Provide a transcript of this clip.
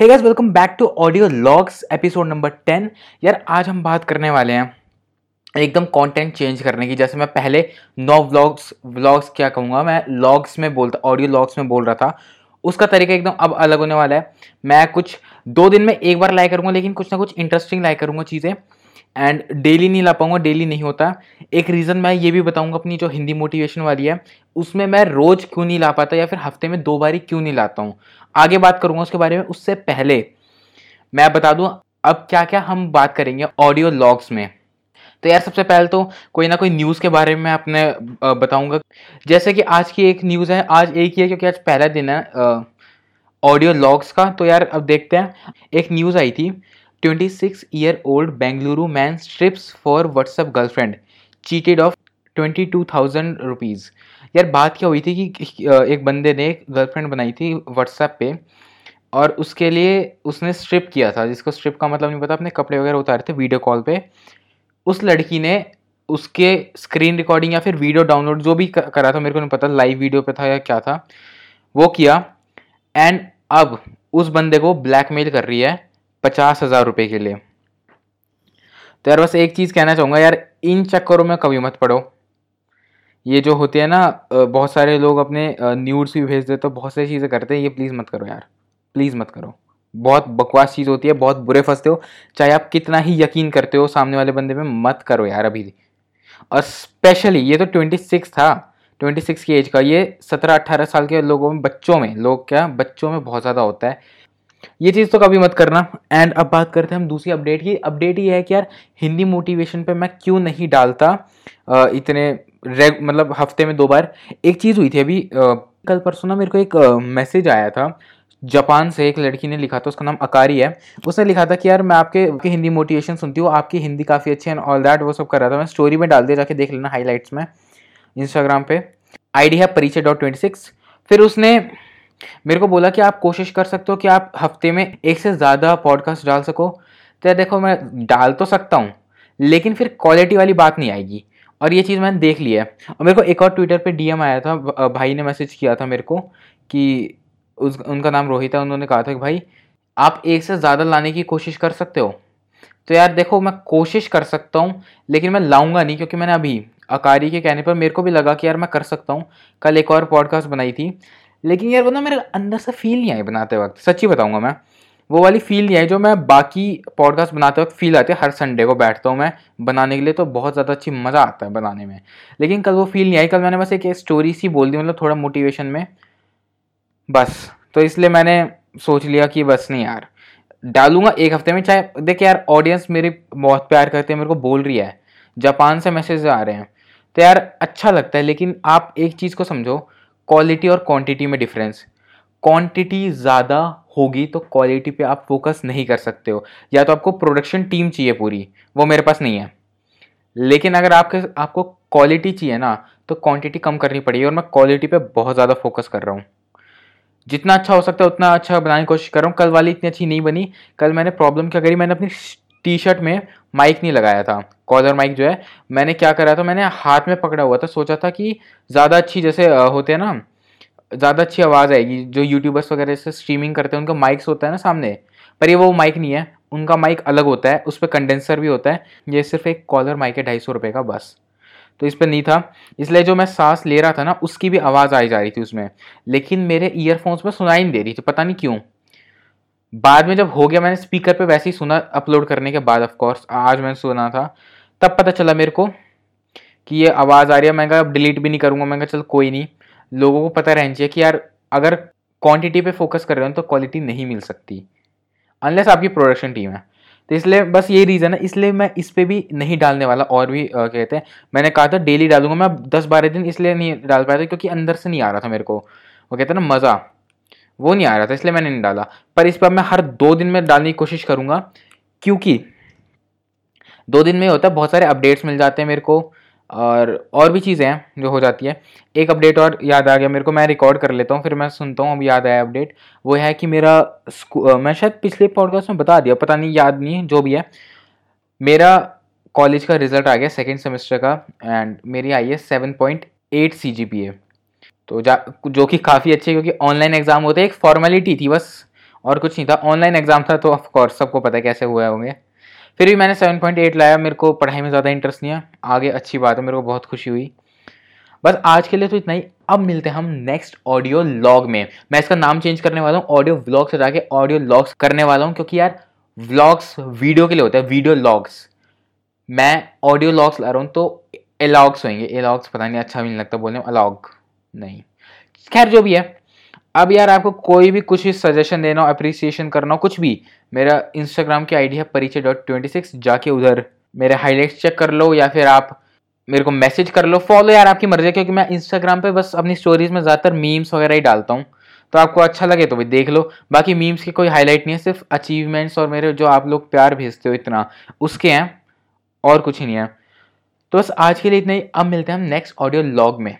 Hey guys welcome back to audio logs episode number ten यार, आज हम बात करने वाले हैं एकदम कंटेंट चेंज करने की। जैसे मैं पहले नौ व्लॉग्स व्लॉग्स क्या कहूँगा, मैं लॉग्स में बोलता ऑडियो लॉग्स में बोल रहा था। उसका तरीका एकदम अब अलग होने वाला है। मैं कुछ, दो दिन में एक बार लाइक करूँगा, लेकिन कुछ ना कुछ इंटरेस्टिंग लाइक करूँगा चीज़ें। एंड डेली नहीं ला पाऊँगा डेली नहीं होता। एक रीज़न मैं ये भी बताऊँगा अपनी जो हिंदी मोटिवेशन वाली है, उसमें मैं रोज़ क्यों नहीं ला पाता या फिर हफ़्ते में दो बार ही क्यों नहीं लाता हूँ? आगे बात करूँगा उसके बारे में, उससे पहले मैं बता दूँ, अब क्या क्या हम बात करेंगे ऑडियो लॉग्स में। तो यार सबसे पहले तो कोई ना कोई न्यूज़ के बारे में अपने बताऊँगा। जैसे कि आज की एक न्यूज़ है, आज एक ही है क्योंकि आज पहला दिन है ऑडियो लॉग्स का। तो यार अब देखते हैं, एक न्यूज़ आई थी 26 year old Bengaluru man strips for WhatsApp girlfriend cheated of twenty two thousand rupees यार, बात क्या हुई थी कि एक बंदे ने एक गर्लफ्रेंड बनाई थी व्हाट्सएप पे और उसके लिए उसने स्ट्रिप किया था, जिसको स्ट्रिप का मतलब नहीं पता, अपने कपड़े वगैरह उतारे थे वीडियो कॉल पे। उस लड़की ने उसके स्क्रीन रिकॉर्डिंग या फिर वीडियो डाउनलोड जो भी करा था, मेरे को नहीं पता लाइव वीडियो पे था या क्या था, वो किया। एंड अब उस बंदे को ब्लैकमेल कर रही है। पचास हज़ार रुपये के लिए। तो यार बस एक चीज़ कहना चाहूँगा यार, इन चक्करों में कभी मत पड़ो। ये जो होते हैं ना बहुत सारे लोग अपने न्यूड्स भी भेज देते तो बहुत सारी चीज़ें करते हैं, ये प्लीज़ मत करो यार। प्लीज़ मत करो। बहुत बकवास चीज़ होती है, बहुत बुरे फंसते हो। चाहे आप कितना ही यकीन करते हो सामने वाले बंदे में मत करो यार अभी और स्पेशली ये तो ट्वेंटी सिक्स था। ट्वेंटी सिक्स की एज का, ये सत्रह अट्ठारह साल के लोगों में, बच्चों में, लोग क्या, बच्चों में बहुत ज़्यादा होता है। ये चीज़ तो कभी मत करना। एंड अब बात करते हैं हम दूसरी अपडेट की। अपडेट ये है कि यार हिंदी मोटिवेशन पे मैं क्यों नहीं डालता? इतने रेग मतलब हफ़्ते में दो बार। एक चीज़ हुई थी अभी कल परसों ना मेरे को एक मैसेज आया था। जापान से एक लड़की ने लिखा था उसका नाम अकारी है। उसने लिखा था कि यार मैं आपके, आपकी हिंदी मोटिवेशन सुनती हूँ आपकी हिंदी काफ़ी अच्छी है ऑल दैट वो सब कर रहा था। मैं स्टोरी में डाल दिया जाके देख लेना हाईलाइट्स में इंस्टाग्राम पे। आईडी है परिचय डॉट ट्वेंटी सिक्स फिर उसने मेरे को बोला कि आप कोशिश कर सकते हो कि आप हफ़्ते में एक से ज़्यादा पॉडकास्ट डाल सको। तो देखो, मैं डाल तो सकता हूँ, लेकिन फिर क्वालिटी वाली बात नहीं आएगी। और ये चीज़ मैंने देख लिया है। और मेरे को एक और ट्विटर पे डीएम आया था भाई ने मैसेज किया था मेरे को कि उस, उनका नाम रोहित है, उन्होंने कहा था कि भाई, आप एक से ज़्यादा लाने की कोशिश कर सकते हो। तो यार देखो, मैं कोशिश कर सकता हूँ, लेकिन मैं लाऊँगा नहीं, क्योंकि मैंने अभी अकारी के कहने पर मेरे को भी लगा कि यार मैं कर सकता हूँ। कल एक और पॉडकास्ट बनाई थी लेकिन यार वो ना मेरे अंदर से फील नहीं आई बनाते वक्त। सच्ची बताऊँगा मैं। वो वाली फील नहीं आई जो मैं बाकी पॉडकास्ट बनाते वक्त फील आती है। हर संडे को बैठता हूँ मैं बनाने के लिए तो बहुत ज़्यादा अच्छी मज़ा आता है बनाने में। लेकिन कल वो फील नहीं आई। कल मैंने बस एक स्टोरी सी बोल दी मतलब थोड़ा मोटिवेशन में। बस। तो इसलिए मैंने सोच लिया कि बस नहीं यार। डालूँगा एक हफ़्ते में। चाहे, देख यार ऑडियंस मेरी बहुत प्यार करते हैं, मेरे को बोल रही है। जापान से मैसेज आ रहे हैं। तो यार अच्छा लगता है, लेकिन आप एक चीज़ को समझो। क्वालिटी और क्वांटिटी में डिफरेंस क्वांटिटी ज़्यादा होगी तो क्वालिटी पे आप फोकस नहीं कर सकते हो। या तो आपको प्रोडक्शन टीम चाहिए पूरी, वो मेरे पास नहीं है। लेकिन अगर आपके, आपको क्वालिटी चाहिए ना तो क्वांटिटी कम करनी पड़ेगी और मैं क्वालिटी पे बहुत ज़्यादा फोकस कर रहा हूँ। जितना अच्छा हो सकता है, उतना अच्छा बनाने की कोशिश कर रहा हूँ। कल वाली इतनी अच्छी नहीं बनी। कल मैंने प्रॉब्लम क्या करी मैंने अपनी टी शर्ट में माइक नहीं लगाया था। कॉलर माइक जो है, मैंने क्या करा था, मैंने हाथ में पकड़ा हुआ था, सोचा था कि ज़्यादा अच्छी जैसे होते हैं ना, ज़्यादा अच्छी आवाज़ आएगी, जो यूट्यूबर्स वगैरह से स्ट्रीमिंग करते हैं, उनका माइक्स होता है ना सामने, पर ये वो माइक नहीं है, उनका माइक अलग होता है, उस पर कंडेंसर भी होता है, ये सिर्फ़ एक कॉलर माइक है, ढाई सौ रुपये का बस। तो इस पर नहीं था, इसलिए जो मैं सांस ले रहा था ना, उसकी भी आवाज़ आई जा रही थी उसमें, लेकिन मेरे ईयरफोन्स में सुनाई नहीं दे रही थी, पता नहीं क्यों। बाद में जब हो गया मैंने स्पीकर पे वैसे ही सुना अपलोड करने के बाद ऑफकोर्स आज मैंने सुना था। तब पता चला मेरे को कि ये आवाज़ आ रही है। मैं कहा अब डिलीट भी नहीं करूँगा। मैं कहा चल कोई नहीं। लोगों को पता रहना चाहिए कि यार अगर क्वांटिटी पे फोकस कर रहे हो तो क्वालिटी नहीं मिल सकती अनलेस आपकी प्रोडक्शन टीम है। तो इसलिए बस यही रीज़न है। इसलिए मैं इस पर भी नहीं डालने वाला और भी आ, कहते हैं। मैंने कहा था डेली डालूँगा मैं। दस बारह दिन इसलिए नहीं डाल पाया था क्योंकि अंदर से नहीं आ रहा था मेरे को। वो कहते हैं ना मज़ा। वो नहीं आ रहा था, इसलिए मैंने नहीं डाला। पर इस पर मैं हर दो दिन में डालने की कोशिश करूँगा, क्योंकि दो दिन में होता है, बहुत सारे अपडेट्स मिल जाते हैं मेरे को, और और भी चीज़ें हैं जो हो जाती है। एक अपडेट और याद आ गया मेरे को, मैं रिकॉर्ड कर लेता हूँ, फिर मैं सुनता हूँ, अब याद आया अपडेट वो है कि मेरा मैं शायद पिछले पॉडकास्ट में बता दिया, पता नहीं, याद नहीं जो भी है। मेरा कॉलेज का रिज़ल्ट आ गया सेकेंड सेमेस्टर का एंड मेरी आई है seven point eight C G P A तो जा, जो कि काफ़ी अच्छी क्योंकि ऑनलाइन एग्ज़ाम होते एक फॉर्मेलिटी थी बस, और कुछ नहीं था। ऑनलाइन एग्ज़ाम था तो ऑफकोर्स सबको पता है कैसे हुआ होंगे। फिर भी मैंने सेवन पॉइंट एट लाया, मेरे को पढ़ाई में ज़्यादा इंटरेस्ट नहीं है। आगे अच्छी बात है, मेरे को बहुत खुशी हुई। बस आज के लिए तो इतना ही। अब मिलते हैं हम नेक्स्ट ऑडियो लॉग में। मैं इसका नाम चेंज करने वाला हूँ ऑडियो व्लॉग से जाके ऑडियो लॉग्स करने वाला हूँ, क्योंकि यार व्लॉग्स वीडियो के लिए होते हैं वीडियो लॉग्स मैं ऑडियो लॉग्स ला रहा हूँ तो एलॉग्स होंगे। एलॉग्स पता नहीं अच्छा भी नहीं लगता बोलने अलॉग नहीं। खैर, जो भी है, अब यार आपको कोई भी कुछ भी सजेशन देना हो अप्रिसिएशन करना हो, कुछ भी, मेरा इंस्टाग्राम की आईडी है परिचय डॉट ट्वेंटी सिक्स जाके उधर मेरे हाईलाइट्स चेक कर लो या फिर आप मेरे को मैसेज कर लो। फॉलो यार आपकी मर्ज़ी है, क्योंकि मैं इंस्टाग्राम पे बस अपनी स्टोरीज में ज़्यादातर मीम्स वगैरह ही डालता हूँ। तो आपको अच्छा लगे तो भी देख लो। बाकी मीम्स की कोई हाईलाइट नहीं है, सिर्फ़ अचीवमेंट्स और मेरे जो आप लोग प्यार भेजते हो इतना, उसके हैं, और कुछ ही नहीं है। तो बस आज के लिए इतना ही। अब मिलते हैं हम नेक्स्ट ऑडियो लॉग में।